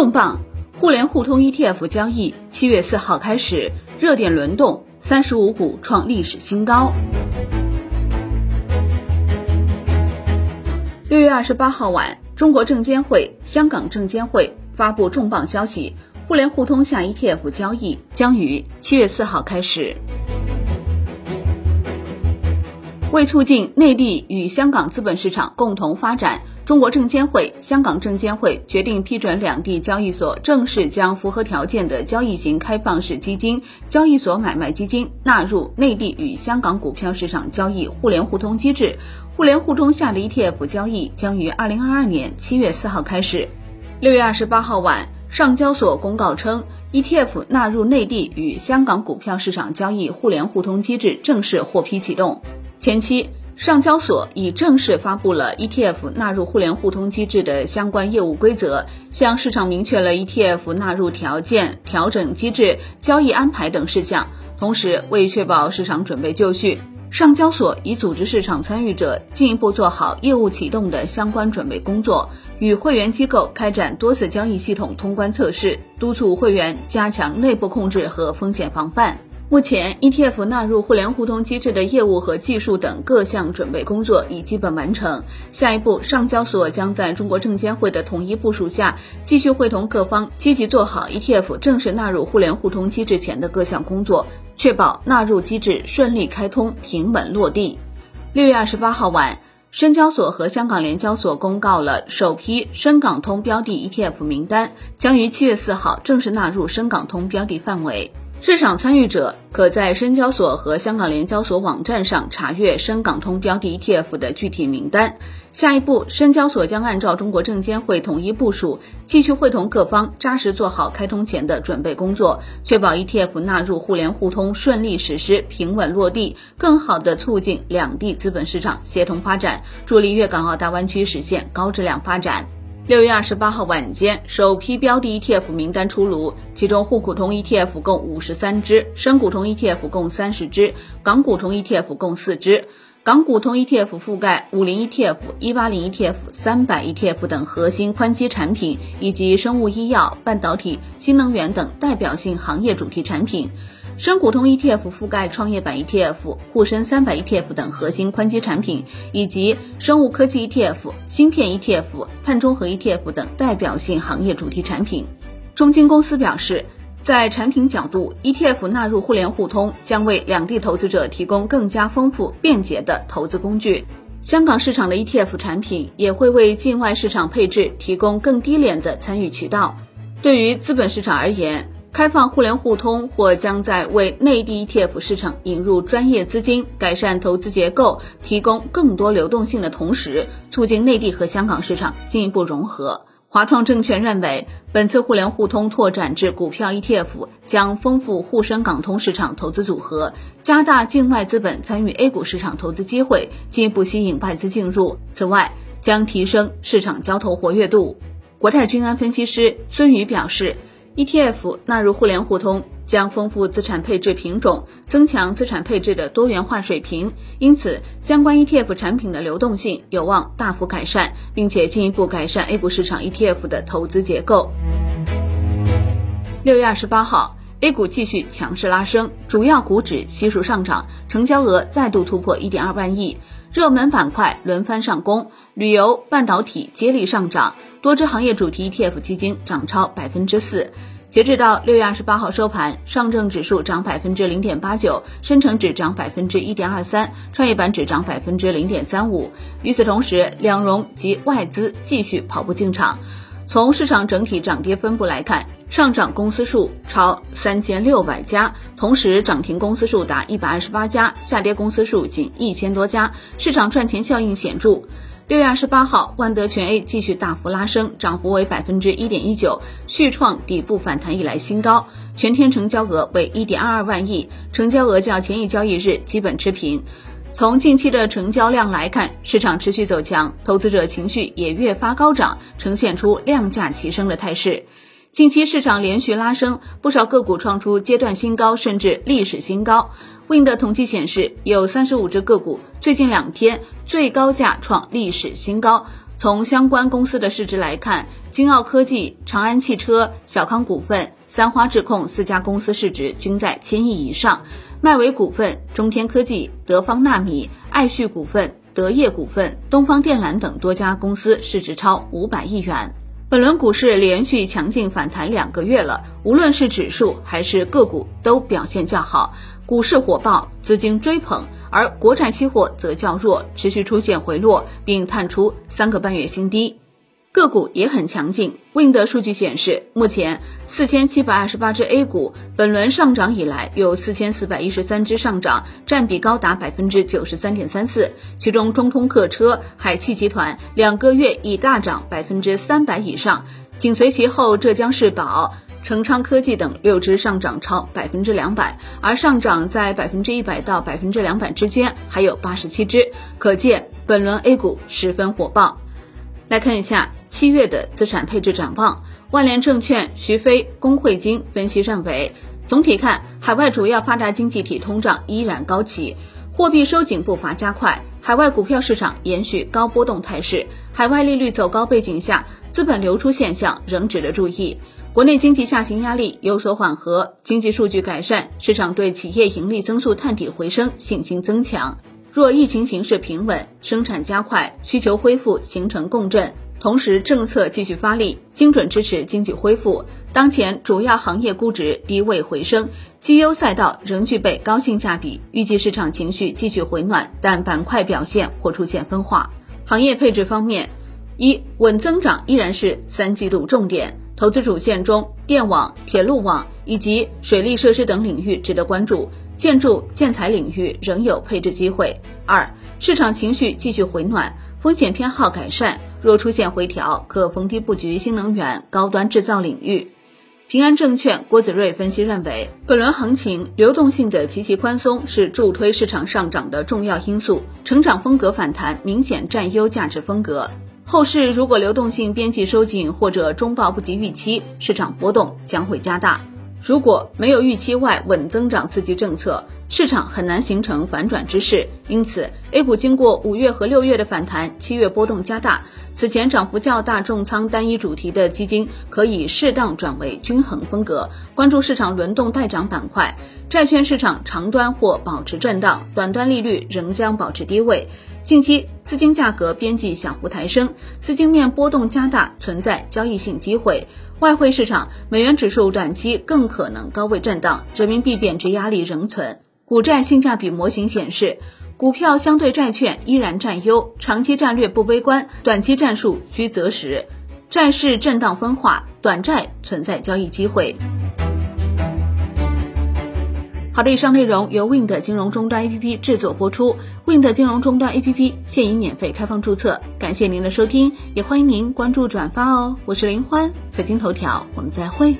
重磅，互联互通 ETF 交易七月四号开始，热点轮动，三十五股创历史新高。六月二十八号晚，中国证监会、香港证监会发布重磅消息，互联互通下 ETF 交易将于七月四号开始。为促进内地与香港资本市场共同发展，中国证监会、香港证监会决定批准两地交易所正式将符合条件的交易型开放式基金、交易所买卖基金纳入内地与香港股票市场交易互联互通机制。互联互通下的 ETF 交易将于二零二二年七月四号开始。六月二十八号晚，上交所公告称，ETF 纳入内地与香港股票市场交易互联互通机制正式获批启动。前期，上交所已正式发布了 ETF 纳入互联互通机制的相关业务规则，向市场明确了 ETF 纳入条件、调整机制、交易安排等事项。同时，为确保市场准备就绪，上交所已组织市场参与者进一步做好业务启动的相关准备工作，与会员机构开展多次交易系统通关测试，督促会员加强内部控制和风险防范。目前，ETF 纳入互联互通机制的业务和技术等各项准备工作已基本完成。下一步，上交所将在中国证监会的统一部署下，继续会同各方积极做好 ETF 正式纳入互联互通机制前的各项工作，确保纳入机制顺利开通、平稳落地。六月二十八号晚，深交所和香港联交所公告了首批深港通标的 ETF 名单，将于七月四号正式纳入深港通标的范围。市场参与者可在深交所和香港联交所网站上查阅深港通标的 ETF 的具体名单。下一步，深交所将按照中国证监会统一部署，继续会同各方扎实做好开通前的准备工作，确保 ETF 纳入互联互通顺利实施、平稳落地，更好地促进两地资本市场协同发展，助力粤港澳大湾区实现高质量发展。六月二十八号晚间，首批标的 ETF 名单出炉，其中沪股通 ETF 共五十三只，深股通 ETF 共三十只，港股通 ETF 共四只。港股通 ETF 覆盖五零 ETF、一八零 ETF、三百 ETF 等核心宽基产品，以及生物医药、半导体、新能源等代表性行业主题产品。深股通 ETF 覆盖创业板 ETF、沪深三百 ETF 等核心宽基产品，以及生物科技 ETF、芯片 ETF、碳中和 ETF 等代表性行业主题产品。中金公司表示，在产品角度，ETF 纳入互联互通将为两地投资者提供更加丰富便捷的投资工具。香港市场的 ETF 产品也会为境外市场配置提供更低廉的参与渠道。对于资本市场而言，开放互联互通或将在为内地 ETF 市场引入专业资金、改善投资结构、提供更多流动性的同时，促进内地和香港市场进一步融合。华创证券认为，本次互联互通拓展至股票 ETF，将丰富沪深港通市场投资组合，加大境外资本参与 A 股市场投资机会，进一步吸引外资进入。此外，将提升市场交投活跃度。国泰君安分析师孙宇表示。ETF 纳入互联互通，将丰富资产配置品种，增强资产配置的多元化水平，因此相关 ETF 产品的流动性有望大幅改善，并且进一步改善 A 股市场 ETF 的投资结构。六月二十八号，A 股继续强势拉升，主要股指悉数上涨，成交额再度突破一点二万亿，热门板块轮番上攻，旅游、半导体接力上涨。多只行业主题 ETF 基金涨超百分之四。截止到六月二十八号收盘，上证指数涨百分之零点八九，深成指涨百分之一点二三，创业板指涨百分之零点三五。与此同时，两融及外资继续跑步进场。从市场整体涨跌分布来看，上涨公司数超三千六百家，同时涨停公司数达一百二十八家，下跌公司数仅一千多家，市场赚钱效应显著。六月二十八号，万德全 A 继续大幅拉升，涨幅为百分之一点一九，续创底部反弹以来新高。全天成交额为一点二二万亿，成交额较前一交易日基本持平。从近期的成交量来看，市场持续走强，投资者情绪也越发高涨，呈现出量价齐升的态势。近期市场连续拉升，不少个股创出阶段新高，甚至历史新高。Win 的统计显示，有三十五只个股最近两天最高价创历史新高。从相关公司的市值来看，金奥科技、长安汽车、小康股份、三花智控四家公司市值均在千亿以上，迈维股份、中天科技、德方纳米、爱旭股份、德业股份、东方电缆等多家公司市值超五百亿元。本轮股市连续强劲反弹两个月了，无论是指数还是个股都表现较好，股市火爆，资金追捧。而国债期货则较弱，持续出现回落，并探出三个半月新低。个股也很强劲。Wind 数据显示，目前四千七百二十八只 A 股，本轮上涨以来有四千四百一十三只上涨，占比高达百分之九十三点三四。其中，中通客车、海汽集团两个月已大涨百分之三百以上，紧随其后浙江世宝。成昌科技等六只上涨超百分之两百，而上涨在百分之一百到百分之两百之间还有八十七只，可见本轮 A 股十分火爆。来看一下七月的资产配置展望，万联证券徐飞、龚慧晶分析认为，总体看海外主要发达经济体通胀依然高企，货币收紧步伐加快，海外股票市场延续高波动态势，海外利率走高背景下，资本流出现象仍值得注意。国内经济下行压力有所缓和，经济数据改善，市场对企业盈利增速探底回升信心增强。若疫情形势平稳，生产加快，需求恢复形成共振，同时政策继续发力，精准支持经济恢复。当前主要行业估值低位回升，绩优赛道仍具备高性价比，预计市场情绪继续回暖，但板块表现或出现分化。行业配置方面，一稳增长依然是三季度重点。投资主线中，电网、铁路网以及水利设施等领域值得关注，建筑建材领域仍有配置机会。二、市场情绪继续回暖，风险偏好改善，若出现回调，可逢低布局新能源、高端制造领域。平安证券郭子睿分析认为，本轮行情流动性的极其宽松是助推市场上涨的重要因素，成长风格反弹明显占优价值风格。后市如果流动性边际收紧或者中报不及预期，市场波动将会加大。如果没有预期外稳增长刺激政策，市场很难形成反转之势。因此，A 股经过五月和六月的反弹，七月波动加大。此前涨幅较大、重仓单一主题的基金可以适当转为均衡风格，关注市场轮动待涨板块。债券市场长端或保持震荡，短端利率仍将保持低位。近期资金价格边际小幅抬升，资金面波动加大，存在交易性机会。外汇市场，美元指数短期更可能高位震荡，人民币贬值压力仍存。股债性价比模型显示，股票相对债券依然占优，长期战略不悲观，短期战术需择时。债市震荡分化，短债存在交易机会。好的，以上内容由 Wind 金融终端 APP 制作播出。Wind 金融终端 APP 现已免费开放注册，感谢您的收听，也欢迎您关注转发哦。我是林欢，财经头条，我们再会。